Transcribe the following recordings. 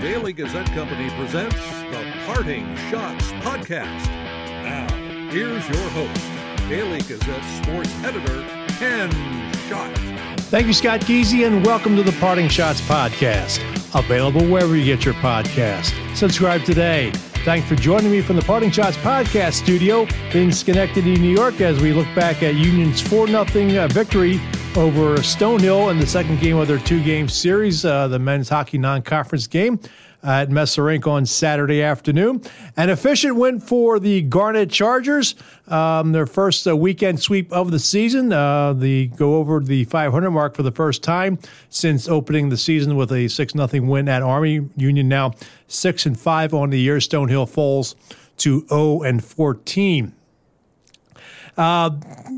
Daily Gazette Company presents the Parting Schotts Podcast. Now, here's your host, Daily Gazette sports editor, Ken Schott. Thank you, Scott Geezy, and welcome to the Parting Schotts Podcast. Available wherever you get your podcast. Subscribe today. Thanks for joining me from the Parting Schotts Podcast studio in Schenectady, New York, as we look back at Union's 4 0 uh, victory over Stonehill in the second game of their two game series, uh, the men's hockey non conference game at Messer Rink on Saturday afternoon. An efficient win for the Garnet Chargers. Um, their first uh, weekend sweep of the season. Uh, the go over the 500 mark for the first time since opening the season with a 6 0 win at Army. Union now 6 and 5 on the year. Stonehill falls to 0 and 14. Uh,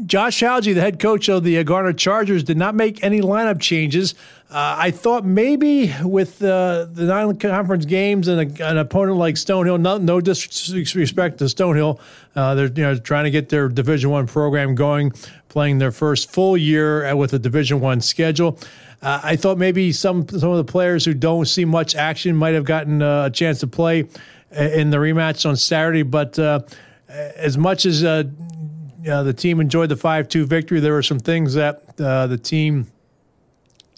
Josh Hauge, the head coach of the Garnet Chargers, did not make any lineup changes. Uh, I thought maybe with uh, the non-conference games and a, an opponent like Stonehill, no, no disrespect to Stonehill, uh, they're you know trying to get their Division One program going, playing their first full year with a Division One schedule. Uh, I thought maybe some some of the players who don't see much action might have gotten uh, a chance to play in the rematch on Saturday, but uh, as much as uh, the team enjoyed the 5 2 victory. There were some things that uh, the team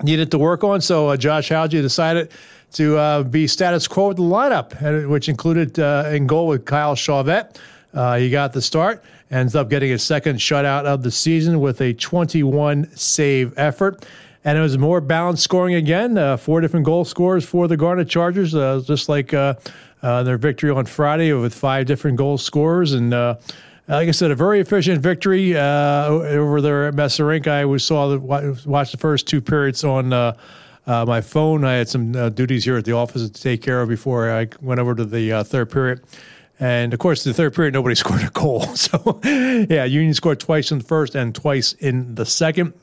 needed to work on. So uh, Josh Hauge decided to uh, be status quo with the lineup, which included uh, in goal with Kyle Chauvette. Uh, he got the start, ends up getting his second shutout of the season with a 21 save effort. And it was more balanced scoring again. four different goal scorers for the Garnet Chargers, just like their victory on Friday with five different goal scorers. And like I said, a very efficient victory uh, over there at Messer Rink. I was saw the, watched the first two periods on uh, uh, my phone. I had some uh, duties here at the office to take care of before I went over to the uh, third period. And of course, the third period, nobody scored a goal. So, yeah, Union scored twice in the first and twice in the second.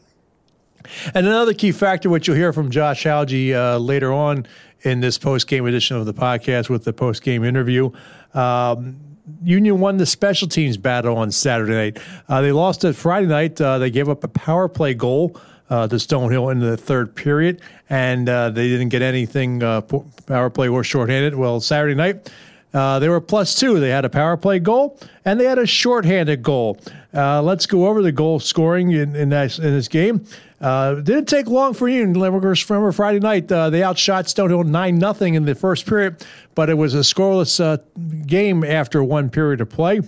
And another key factor, which you'll hear from Josh uh, later on in this post game edition of the podcast with the post game interview. Um, Union won the special teams battle on Saturday night. Uh, they lost it Friday night. Uh, they gave up a power play goal uh, to Stonehill in the third period, and uh, they didn't get anything uh, power play or shorthanded. Well, Saturday night. Uh, they were plus two. They had a power play goal and they had a shorthanded goal. let's go over the goal scoring in, in, in this game. Uh, didn't take long for you. Remember Friday night, uh, they outshot Stonehill 9 0 in the first period, but it was a scoreless uh, game after one period of play.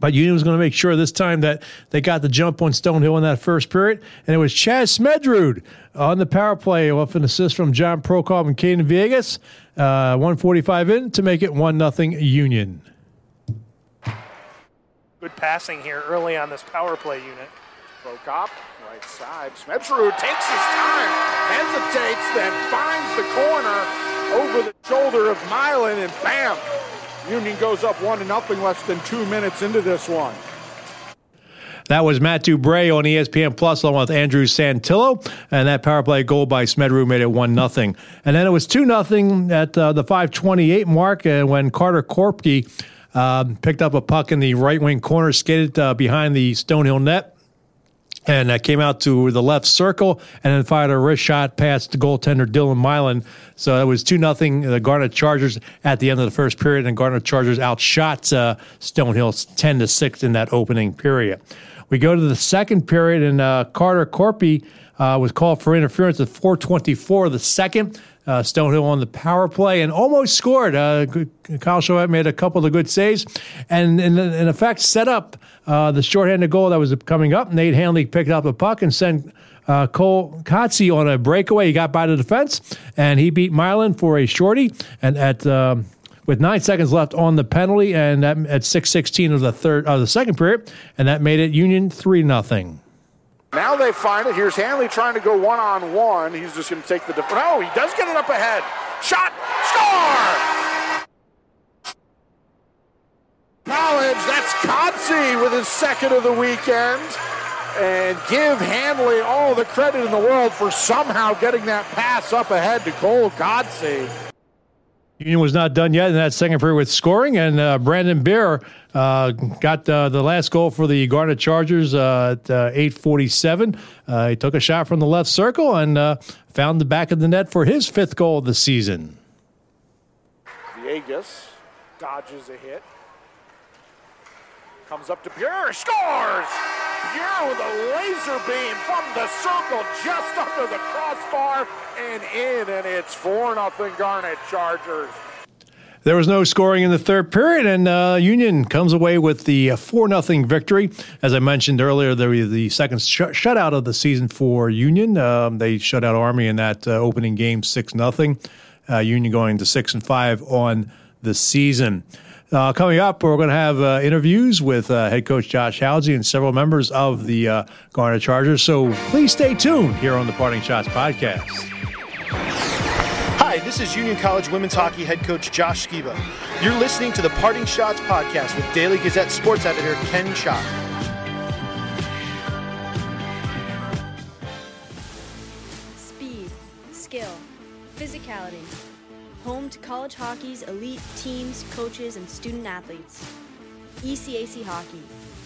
But Union was going to make sure this time that they got the jump on Stonehill in that first period. And it was Chaz Smedsrud on the power play off an assist from John Prokop and Caden Villegas. Uh, 145 in to make it 1 0 Union. Good passing here early on this power play unit. Prokop right side. Smedsrud takes his time, hesitates, then finds the corner over the shoulder of Milan, and bam! Union goes up one to nothing less than two minutes into this one. That was Matt Dubray on ESPN Plus along with Andrew Santillo. And that power play goal by Smedsrud made it 1 0. And then it was 2 0 at uh, the 528 mark uh, when Carter Korpi uh, picked up a puck in the right wing corner, skated uh, behind the Stonehill net and uh, came out to the left circle and then fired a wrist shot past the goaltender Dylan Milan. So it was 2 nothing the Garnet Chargers at the end of the first period, and Garnet Chargers outshot uh, Stonehill 10 to 6 in that opening period. We go to the second period, and uh, Carter Korpi uh, was called for interference at 424 the second. Uh, Stonehill on the power play and almost scored. Uh, Kyle Chauvette made a couple of good saves and, in, in effect, set up uh, the shorthanded goal that was coming up. Nate Hanley picked up the puck and sent uh, Cole Kodsi on a breakaway. He got by the defense and he beat Milan for a shorty. And at um, with nine seconds left on the penalty, and that, at six sixteen of the third of the second period, and that made it Union three nothing. Now they find it. Here's Hanley trying to go one on one. He's just going to take the. Def- no, he does get it up ahead. Shot, score! College, that's Kodsi with his second of the weekend. And give Hanley all the credit in the world for somehow getting that pass up ahead to Cole Kodsi. Union was not done yet in that second period with scoring, and uh, Brandon Beer uh, got uh, the last goal for the Garnet Chargers uh, at 8:47. Uh, he took a shot from the left circle and uh, found the back of the net for his fifth goal of the season. Villegas dodges a hit. Comes up to Beer, scores! Pure with a laser beam from the circle just under the crossbar and in, and it's 4 0 Garnet Chargers. There was no scoring in the third period, and uh, Union comes away with the 4 uh, 0 victory. As I mentioned earlier, the, the second sh- shutout of the season for Union. Um, they shut out Army in that uh, opening game 6 0. Uh, Union going to 6 and 5 on the season. Uh, coming up, we're going to have uh, interviews with uh, head coach Josh Hauge and several members of the uh, Garnet Chargers. So please stay tuned here on the Parting Schotts podcast. Hi, this is Union College women's hockey head coach Josh Sciba. You're listening to the Parting Schotts podcast with Daily Gazette sports editor Ken Schott. Speed, skill, physicality home to college hockey's elite teams, coaches, and student athletes. ECAC Hockey,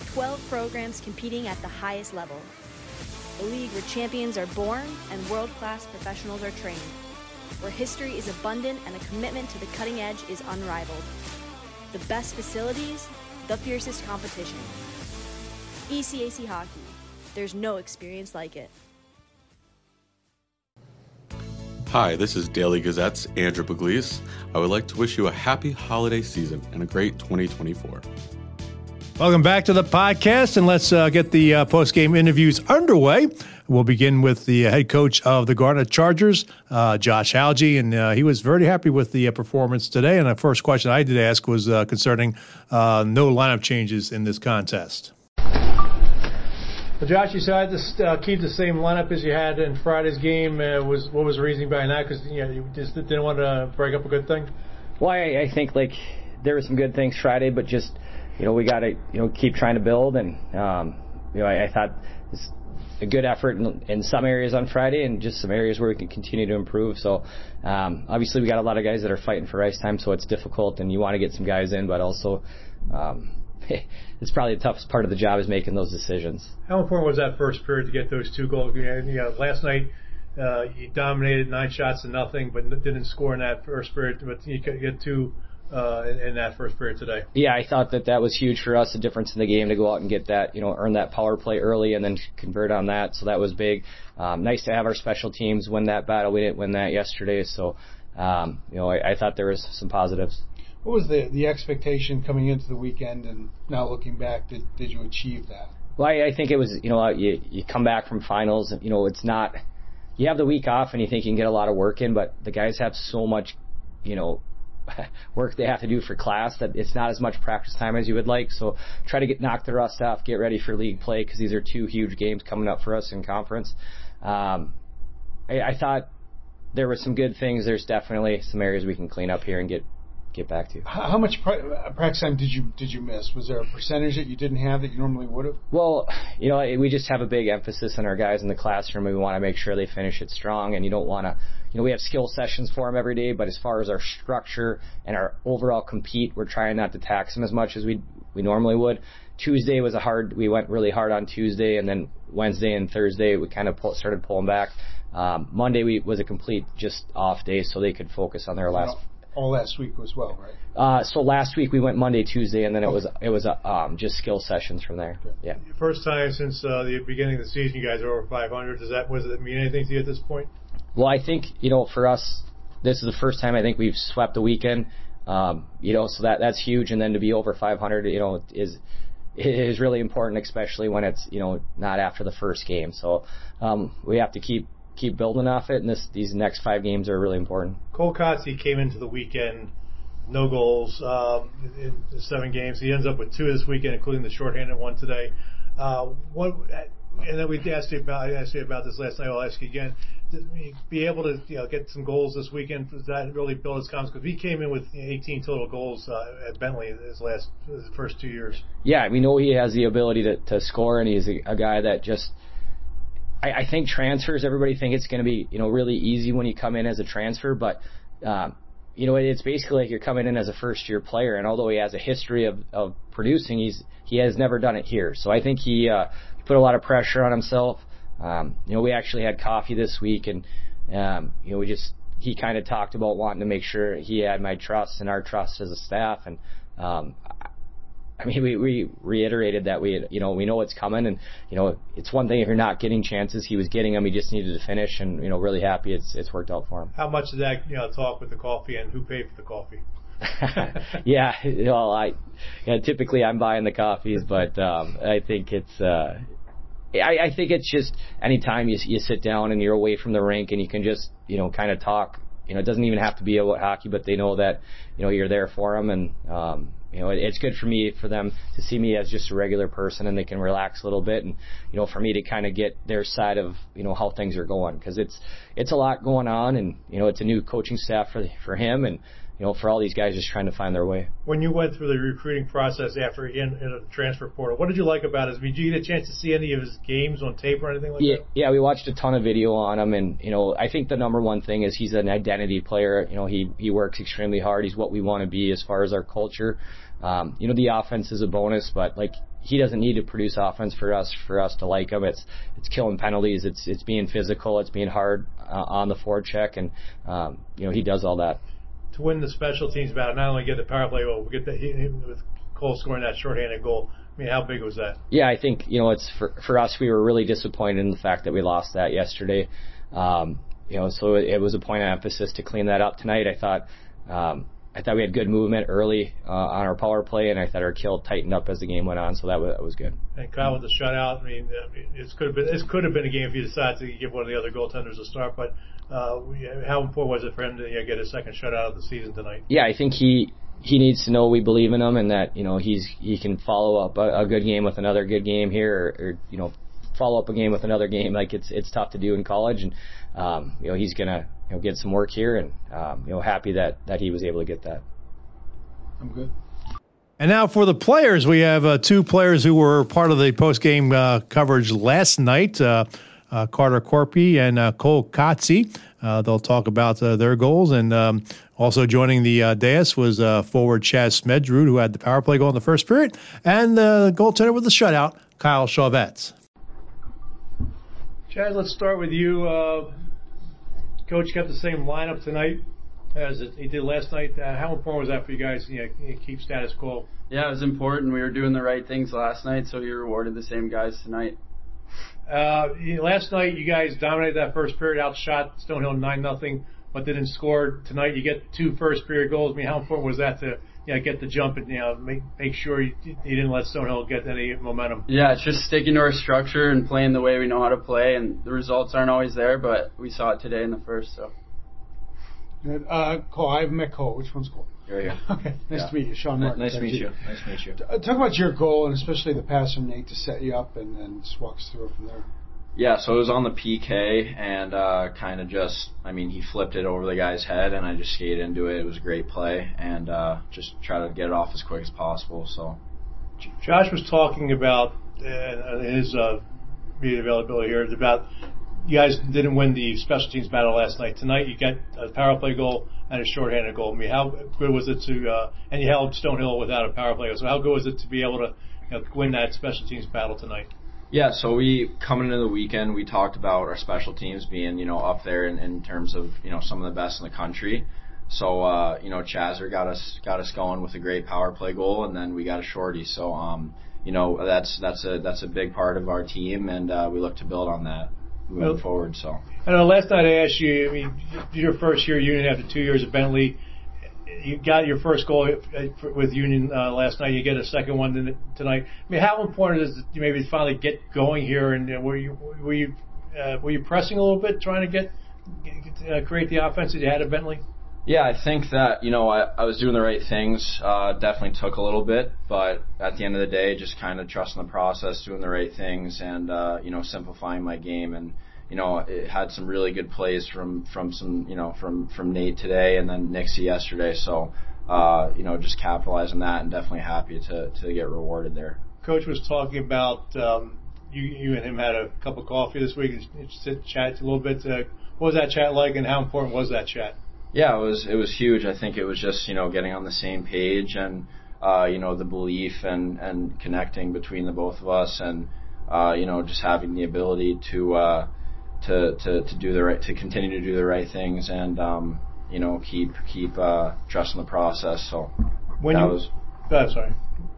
12 programs competing at the highest level. A league where champions are born and world class professionals are trained. Where history is abundant and a commitment to the cutting edge is unrivaled. The best facilities, the fiercest competition. ECAC Hockey, there's no experience like it. Hi, this is Daily Gazette's Andrew Pugliese. I would like to wish you a happy holiday season and a great 2024. Welcome back to the podcast, and let's uh, get the uh, post game interviews underway. We'll begin with the head coach of the Garnet Chargers, uh, Josh Hauge, and uh, he was very happy with the uh, performance today. And the first question I did ask was uh, concerning no lineup changes in this contest. Well, Josh, you decided to uh, keep the same lineup as you had in Friday's game. Uh, was what was the reasoning behind that? Because you, know, you just didn't want to break up a good thing. Well, I, I think like there were some good things Friday, but just you know we got to you know keep trying to build, and um, you know I, I thought it's a good effort in, in, some areas on Friday, and just some areas where we can continue to improve. So um, obviously we got a lot of guys that are fighting for ice time, so it's difficult, and you want to get some guys in, but also. Um, it's probably the toughest part of the job is making those decisions. How important was that first period to get those two goals? You know, last night uh, you dominated nine shots to nothing, but didn't score in that first period. But you get two uh, in, in, that first period today. Yeah, I thought that that was huge for us, the difference in the game to go out and get that, you know, earn that power play early and then convert on that. So that was big. Um, nice to have our special teams win that battle. We didn't win that yesterday, so um, you know, I, I thought there was some positives. What was the the expectation coming into the weekend, and now looking back, did did you achieve that? Well, I, I think it was you know you you come back from finals, and you know it's not you have the week off and you think you can get a lot of work in, but the guys have so much, you know, work they have to do for class that it's not as much practice time as you would like. So try to get knock the rust off, get ready for league play because these are two huge games coming up for us in conference. Um, I, I thought there were some good things. There's definitely some areas we can clean up here and get get back to. you. How much practice time did you did you miss? Was there a percentage that you didn't have that you normally would have? Well, you know, we just have a big emphasis on our guys in the classroom. We want to make sure they finish it strong, and you don't want to. You know, we have skill sessions for them every day, but as far as our structure and our overall compete, we're trying not to tax them as much as we we normally would. Tuesday was a hard. We went really hard on Tuesday, and then Wednesday and Thursday we kind of pull, started pulling back. Um, Monday we was a complete just off day, so they could focus on their last all last week as well, right? Uh, so last week we went Monday, Tuesday, and then it okay. was it was uh, um, just skill sessions from there. Okay. Yeah. First time since uh, the beginning of the season, you guys are over 500. Does that does it mean anything to you at this point? Well, I think you know for us, this is the first time I think we've swept a weekend. Um, you know, so that that's huge, and then to be over 500, you know, is is really important, especially when it's you know not after the first game. So um, we have to keep keep building off it, and this these next five games are really important. Cole Kodsi came into the weekend no goals um, in seven games. He ends up with two this weekend, including the shorthanded one today. Uh, what, and then we asked you about I asked you about this last night. I'll ask you again. Did we be able to you know, get some goals this weekend? Does that really build his confidence? Because he came in with 18 total goals uh, at Bentley his last his first two years. Yeah, we know he has the ability to, to score, and he's a, a guy that just I, I think transfers, everybody think it's going to be, you know, really easy when you come in as a transfer, but, um, you know, it's basically like you're coming in as a first year player, and although he has a history of, of producing, he's he has never done it here. So I think he uh, put a lot of pressure on himself. Um, you know, we actually had coffee this week, and um, you know, we just he kind of talked about wanting to make sure he had my trust and our trust as a staff. And um, I mean, we, we reiterated that we, you know, we know it's coming, and you know, it's one thing if you're not getting chances. He was getting them. He just needed to finish, and you know, really happy it's it's worked out for him. How much did that you know talk with the coffee, and who paid for the coffee? yeah, well, I, you know, typically I'm buying the coffees, but um, I think it's. Uh, I, I think it's just anytime you you sit down and you're away from the rink and you can just you know kind of talk. You know, it doesn't even have to be about hockey, but they know that you know you're there for them, and um, you know, it, it's good for me for them to see me as just a regular person, and they can relax a little bit, and you know, for me to kind of get their side of you know how things are going, because it's it's a lot going on, and you know, it's a new coaching staff for for him, and you know, for all these guys just trying to find their way. When you went through the recruiting process after in, in the transfer portal, what did you like about it? Did you get a chance to see any of his games on tape or anything like yeah, that? Yeah, we watched a ton of video on him, and you know, I think the number one thing is he's an identity player. You know, he he works extremely hard. He's what we want to be as far as our culture. Um, you know, the offense is a bonus, but like he doesn't need to produce offense for us for us to like him. It's it's killing penalties. It's it's being physical. It's being hard uh, on the forecheck, and um, you know he does all that to win the special teams battle, not only get the power play, but we get the with Cole scoring that shorthanded goal. I mean, how big was that? Yeah, I think you know it's for for us. We were really disappointed in the fact that we lost that yesterday. Um, you know, so it, it was a point of emphasis to clean that up tonight. I thought. Um, I thought we had good movement early uh, on our power play, and I thought our kill tightened up as the game went on, so that was, that was good. And Kyle with the shutout, I mean, it could have been this could have been a game if you decided to give one of the other goaltenders a start. But uh, how important was it for him to you know, get a second shutout of the season tonight? Yeah, I think he he needs to know we believe in him and that you know he's he can follow up a, a good game with another good game here, or, or you know follow up a game with another game. Like it's it's tough to do in college, and um, you know he's gonna you know get some work here, and um, you know happy that that he was able to get that. I'm good. And now for the players, we have uh, two players who were part of the post game uh, coverage last night. Uh, uh, Carter Korpi and uh, Cole Kodsi. Uh, they'll talk about their goals. And um, also joining the dais was forward Chaz Smedsrud, who had the power play goal in the first period, and the goaltender with the shutout, Kyle Chauvette. Chaz, let's start with you. Coach kept the same lineup tonight as he did last night. Uh, how important was that for you guys? You know, keep status quo. Yeah, it was important. We were doing the right things last night, so you rewarded the same guys tonight. Uh, last night, you guys dominated that first period, outshot Stonehill nine nothing, but didn't score. Tonight, you get two first period goals. I mean, how important was that to you know, get the jump and you know make make sure you, you didn't let Stonehill get any momentum? Yeah, it's just sticking to our structure and playing the way we know how to play. And the results aren't always there, but we saw it today in the first. So. Uh, Cole, I've met Cole. Which one's Cole? There you go. Okay. Nice yeah. to meet you, Sean Martin. Nice to meet you. Nice to meet you. Talk about your goal and especially the pass from Nate to set you up and then just walks through it from there. Yeah, so it was on the PK and uh, kind of just, I mean, he flipped it over the guy's head and I just skated into it. It was a great play and uh, just try to get it off as quick as possible. So, Josh was talking about uh, his uh, media availability here about you guys didn't win the special teams battle last night. Tonight you got a power play goal and a shorthanded goal. I mean, how good was it to uh, and you held Stonehill without a power play. So how good was it to be able to you know, win that special teams battle tonight? Yeah, so we coming into the weekend, we talked about our special teams being you know up there in, in terms of you know some of the best in the country. So uh, you know Chazer got us got us going with a great power play goal, and then we got a shorty. So um, you know that's that's a that's a big part of our team, and uh, we look to build on that moving well, forward. So I last night I asked you. I mean, your first year Union after two years at Bentley. You got your first goal with Union uh, last night. You get a second one tonight. I mean, how important is it maybe finally get going here? And uh, were you were you uh, were you pressing a little bit, trying to get, get uh, create the offense that you had at Bentley? Yeah, I think that you know I, I was doing the right things. Uh, definitely took a little bit, but at the end of the day, just kind of trusting the process, doing the right things, and uh, you know simplifying my game. And you know it had some really good plays from from some you know from from Nate today, and then Nixie yesterday. So uh, you know just capitalizing that, and definitely happy to to get rewarded there. Coach was talking about um, you you and him had a cup of coffee this week and sit chat a little bit. Uh, what was that chat like, and how important was that chat? Yeah, it was it was huge. I think it was just you know getting on the same page and uh, you know the belief and and connecting between the both of us and uh, you know just having the ability to uh, to, to, to do the right to continue to do the right things and um, you know keep keep uh, trusting the process. So when that you, was. Oh, sorry.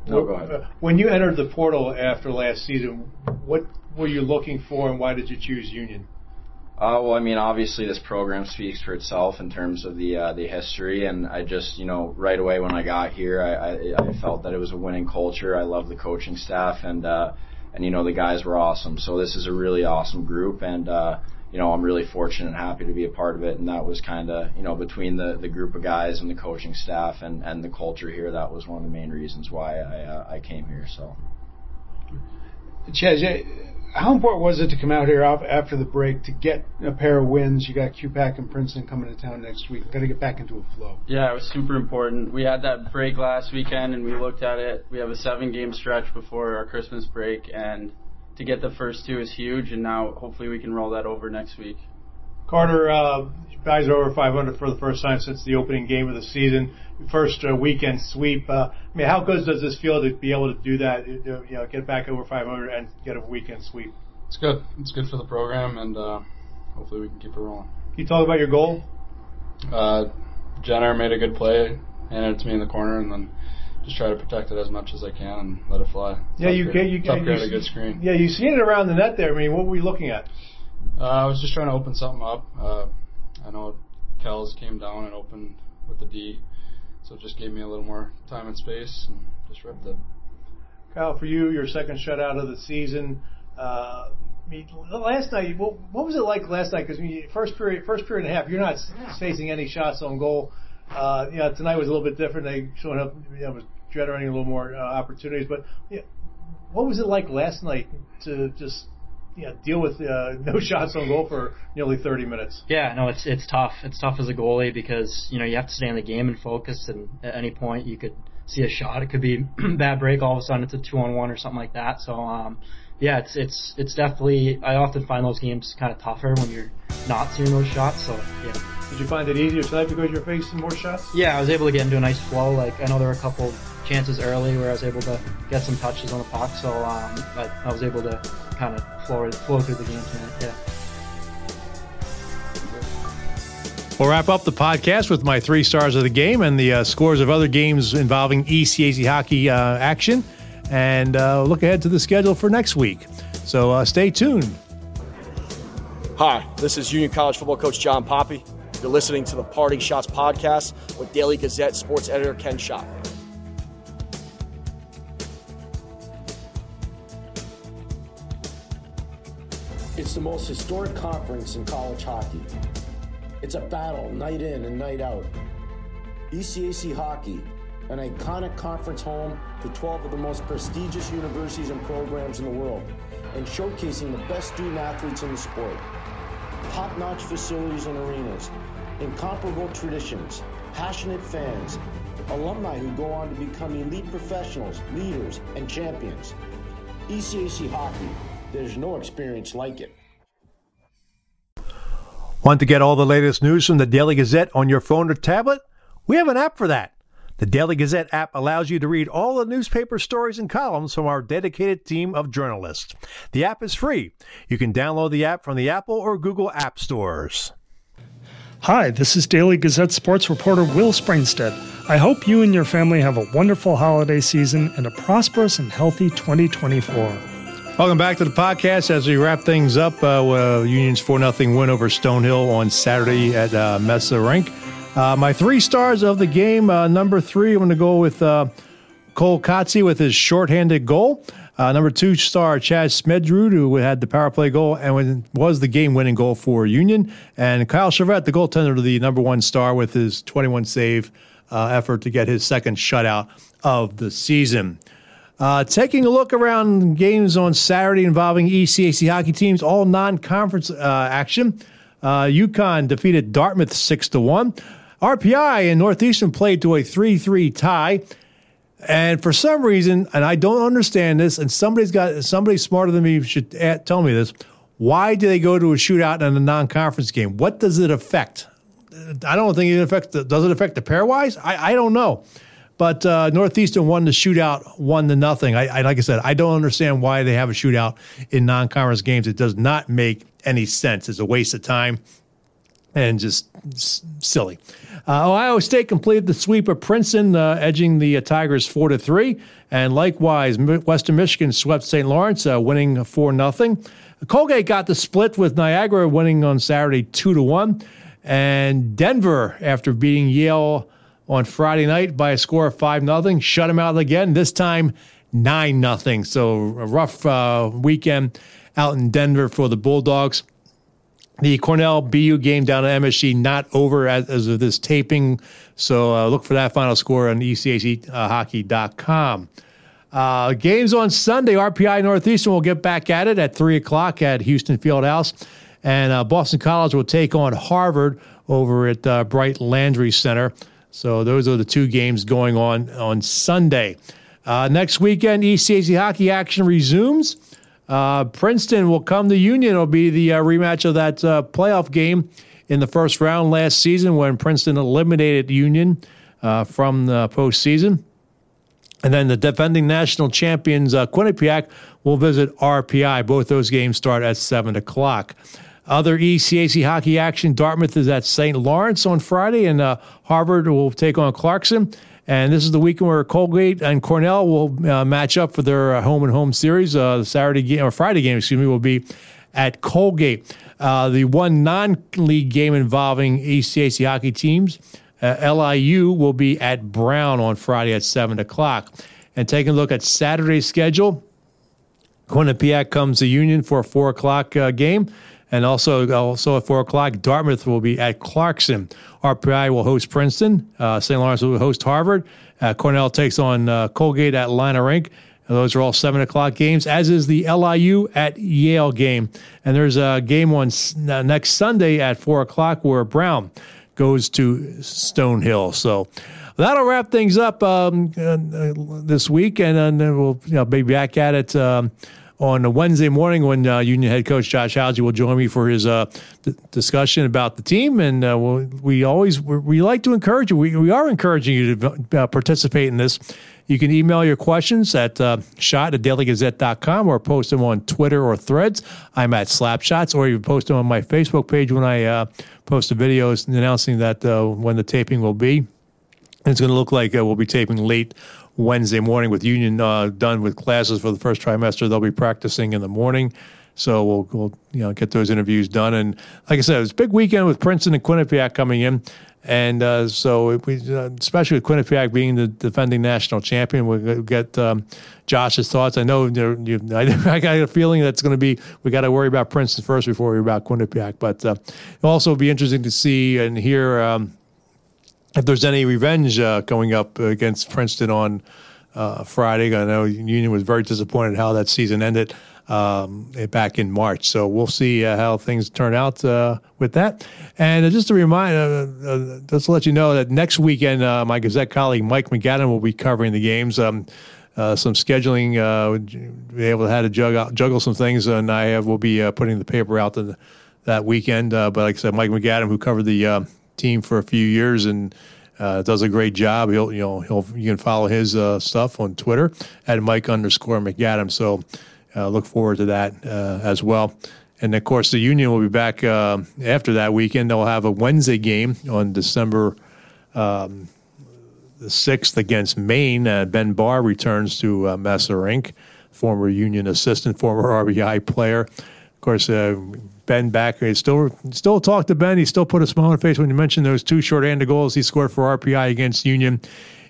No, go ahead. When you entered the portal after last season, what were you looking for, and why did you choose Union? Uh, well, I mean, obviously this program speaks for itself in terms of the uh, the history, and I just, you know, right away when I got here, I, I, I felt that it was a winning culture. I love the coaching staff, and uh, and you know the guys were awesome. So this is a really awesome group, and uh, you know I'm really fortunate and happy to be a part of it. And that was kind of, you know, between the the group of guys and the coaching staff and and the culture here, that was one of the main reasons why I uh, I came here. So. Chaz, how important was it to come out here after the break to get a pair of wins? You got QPAC and Princeton coming to town next week. Got to get back into a flow. Yeah, it was super important. We had that break last weekend, and we looked at it. We have a seven-game stretch before our Christmas break, and to get the first two is huge. And now, hopefully, we can roll that over next week. Carter, uh, guys are over 500 for the first time since the opening game of the season. First uh, weekend sweep. Uh, I mean, how good does this feel to be able to do that? You know, get back over 500 and get a weekend sweep. It's good. It's good for the program, and uh, hopefully we can keep it rolling. Can you talk about your goal? Uh, Jenner made a good play, handed it to me in the corner, and then just try to protect it as much as I can and let it fly. Yeah, tough you get you, get you a good screen. Yeah, you seen it around the net there. I mean, what were you looking at? Uh, I was just trying to open something up. Uh, I know Kells came down and opened with the D, so it just gave me a little more time and space and just ripped it. Kyle, for you, your second shutout of the season. Uh, I mean, last night, what, what was it like last night? Because I mean, first period, first period and a half, you're not facing any shots on goal. Uh, tonight was a little bit different. They showing up, you know, was generating a little more uh, opportunities. But yeah, what was it like last night to just yeah, deal with uh, no shots on goal for nearly 30 minutes. Yeah, no, it's it's tough. It's tough as a goalie because you know you have to stay in the game and focus, and at any point you could see a shot. It could be bad break. All of a sudden it's a two on one or something like that. So um, yeah, it's it's it's definitely. I often find those games kind of tougher when you're not seeing those shots. So yeah. Did you find it easier tonight because you're facing more shots? Yeah, I was able to get into a nice flow. Like I know there were a couple chances early where I was able to get some touches on the puck, so um, I, I was able to kind of flow, flow through the game tonight. Yeah. We'll wrap up the podcast with my three stars of the game and the uh, scores of other games involving ECAC hockey uh, action, and uh, look ahead to the schedule for next week. So uh, stay tuned. Hi, this is Union College football coach John Poppe. You're listening to the Parting Schotts podcast with Daily Gazette sports editor Ken Schott. It's the most historic conference in college hockey. It's a battle night in and night out. ECAC Hockey, an iconic conference home to 12 of the most prestigious universities and programs in the world, and showcasing the best student athletes in the sport. Top notch facilities and arenas, incomparable traditions, passionate fans, alumni who go on to become elite professionals, leaders, and champions. ECAC Hockey, there's no experience like it. Want to get all the latest news from the Daily Gazette on your phone or tablet? We have an app for that. The Daily Gazette app allows you to read all the newspaper stories and columns from our dedicated team of journalists. The app is free. You can download the app from the Apple or Google App Stores. Hi, this is Daily Gazette sports reporter Will Springstead. I hope you and your family have a wonderful holiday season and a prosperous and healthy 2024. Welcome back to the podcast as we wrap things up. Uh, Union's 4 0 win over Stonehill on Saturday at uh, Messer Rink. Uh, my three stars of the game uh, number three, I'm going to go with uh, Cole Kodsi with his shorthanded goal. Uh, number two star, Chaz Smedsrud, who had the power play goal and was the game winning goal for Union. And Kyle Chauvette, the goaltender, the number one star with his 21 save effort to get his second shutout of the season. Uh, taking a look around games on Saturday involving ECAC hockey teams, all non-conference uh, action. Uh, UConn defeated Dartmouth six to one. RPI and Northeastern played to a three-three tie, and for some reason, and I don't understand this, and somebody's got somebody smarter than me should tell me this. Why do they go to a shootout in a non-conference game? What does it affect? I don't think it affects. The, does it affect the pairwise? I, I don't know. But uh, Northeastern won the shootout, one to nothing. I, I, like I said, I don't understand why they have a shootout in non-conference games. It does not make any sense. It's a waste of time and just s- silly. Uh, Ohio State completed the sweep of Princeton, uh, edging the uh, Tigers four to three, and likewise Mi- Western Michigan swept St. Lawrence, uh, winning four nothing. Colgate got the split with Niagara winning on Saturday two to one, and Denver, after beating Yale on Friday night by a score of five nothing, shut them out again. This time nine nothing. So a rough uh, weekend out in Denver for the Bulldogs. The Cornell BU game down at MSG not over as, as of this taping. So uh, look for that final score on ecachockey.com. Uh, games on Sunday. RPI Northeastern will get back at it at 3 o'clock at Houston Fieldhouse. And uh, Boston College will take on Harvard over at uh, Bright Landry Center. So those are the two games going on on Sunday. Uh, next weekend, ECAC hockey action resumes. Uh, Princeton will come to Union. It'll be the uh, rematch of that uh, playoff game in the first round last season when Princeton eliminated Union uh, from the postseason. And then the defending national champions, uh, Quinnipiac, will visit RPI. Both those games start at 7 o'clock. Other ECAC hockey action Dartmouth is at St. Lawrence on Friday, and uh, Harvard will take on Clarkson. And this is the weekend where Colgate and Cornell will uh, match up for their uh, home and home series. Uh, the Saturday game or Friday game, excuse me, will be at Colgate. Uh, the one non-league game involving ECAC hockey teams, uh, LIU, will be at Brown on Friday at seven o'clock. And taking a look at Saturday's schedule, Quinnipiac comes to Union for a four o'clock uh, game. And also, also at four o'clock, Dartmouth will be at Clarkson. RPI will host Princeton. Uh, St. Lawrence will host Harvard. Uh, Cornell takes on uh, Colgate at Lynah Rink. And those are all seven o'clock games, as is the LIU at Yale game. And there's a game on s- uh, next Sunday at four o'clock where Brown goes to Stonehill. So that'll wrap things up um, uh, this week, and then we'll you know, be back at it. Um, on a Wednesday morning when uh, Union head coach Josh Hauge will join me for his uh, d- discussion about the team. And uh, we'll, we always we like to encourage you. We, we are encouraging you to uh, participate in this. You can email your questions at uh, shot at dailygazette.com or post them on Twitter or threads. I'm at Slapshots, or you post them on my Facebook page when I uh, post the videos announcing that uh, when the taping will be. It's going to look like we'll be taping late Wednesday morning with Union uh, done with classes for the first trimester. They'll be practicing in the morning. So we'll, we'll you know get those interviews done. And like I said, it's a big weekend with Princeton and Quinnipiac coming in. And uh, so, we, uh, especially with Quinnipiac being the defending national champion, we'll get um, Josh's thoughts. I know you, I, I got a feeling that's going to be we got to worry about Princeton first before we worry about Quinnipiac. But uh, it'll also be interesting to see and hear um, if there's any revenge uh, coming up against Princeton on uh, Friday. I know Union was very disappointed how that season ended um, back in March. So we'll see uh, how things turn out uh, with that. And uh, just a reminder, uh, just to let you know that next weekend, my Gazette colleague Mike McAdam will be covering the games. Um, some scheduling, be able to have to juggle, juggle some things, and I have, will be putting the paper out the, that weekend. But like I said, Mike McAdam, who covered the team for a few years and uh, does a great job. He'll you know he'll you can follow his uh, stuff on Twitter at Mike underscore McAdam. So uh, look forward to that uh, as well. And of course, the Union will be back uh, after that weekend. They'll have a Wednesday game on December um, the sixth against Maine. Uh, ben Barr returns to uh, Messer Rink., former Union assistant, former RPI player. Of course, Ben back. He still still talk to Ben. He still put a smile on his face when you mentioned those two short-handed goals he scored for RPI against Union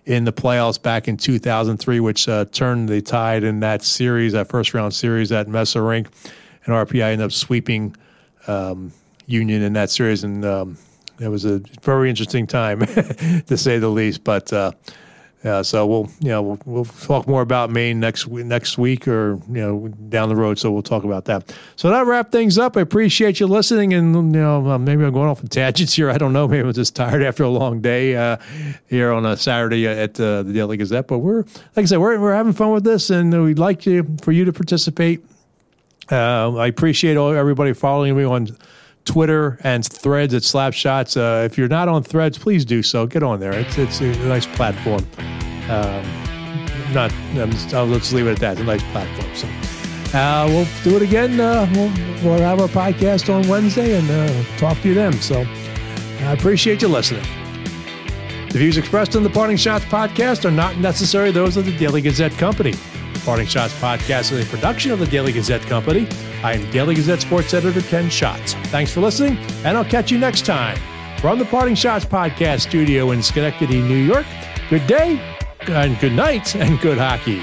in the playoffs back in 2003, which uh, turned the tide in that series, that first round series at Messer Rink, and RPI ended up sweeping um, Union in that series, and um, it was a very interesting time to say the least. But uh, yeah, so we'll you know we'll, we'll talk more about Maine next next week or you know down the road. So we'll talk about that. So that wrap things up. I appreciate you listening, and you know uh, maybe I'm going off on tangents here. I don't know. Maybe I'm just tired after a long day uh, here on a Saturday at uh, the Daily Gazette. But we're like I said, we're we're having fun with this, and we'd like you for you to participate. Uh, I appreciate all everybody following me on Twitter and Threads at Slapshots. Uh, if you're not on Threads, please do so. Get on there. It's it's a nice platform. Um, not. I'm I'll, let's leave it at that. It's a nice platform. So, Uh, we'll do it again. Uh, we'll, we'll have our podcast on Wednesday and uh, talk to you then. So I appreciate you listening. The views expressed on the Parting Schotts podcast are not necessarily those of the Daily Gazette Company. Parting Schotts podcast is a production of the Daily Gazette Company. I am Daily Gazette sports editor Ken Schott. Thanks for listening, and I'll catch you next time. From the Parting Schotts podcast studio in Schenectady, New York, good day, and good night, and good hockey.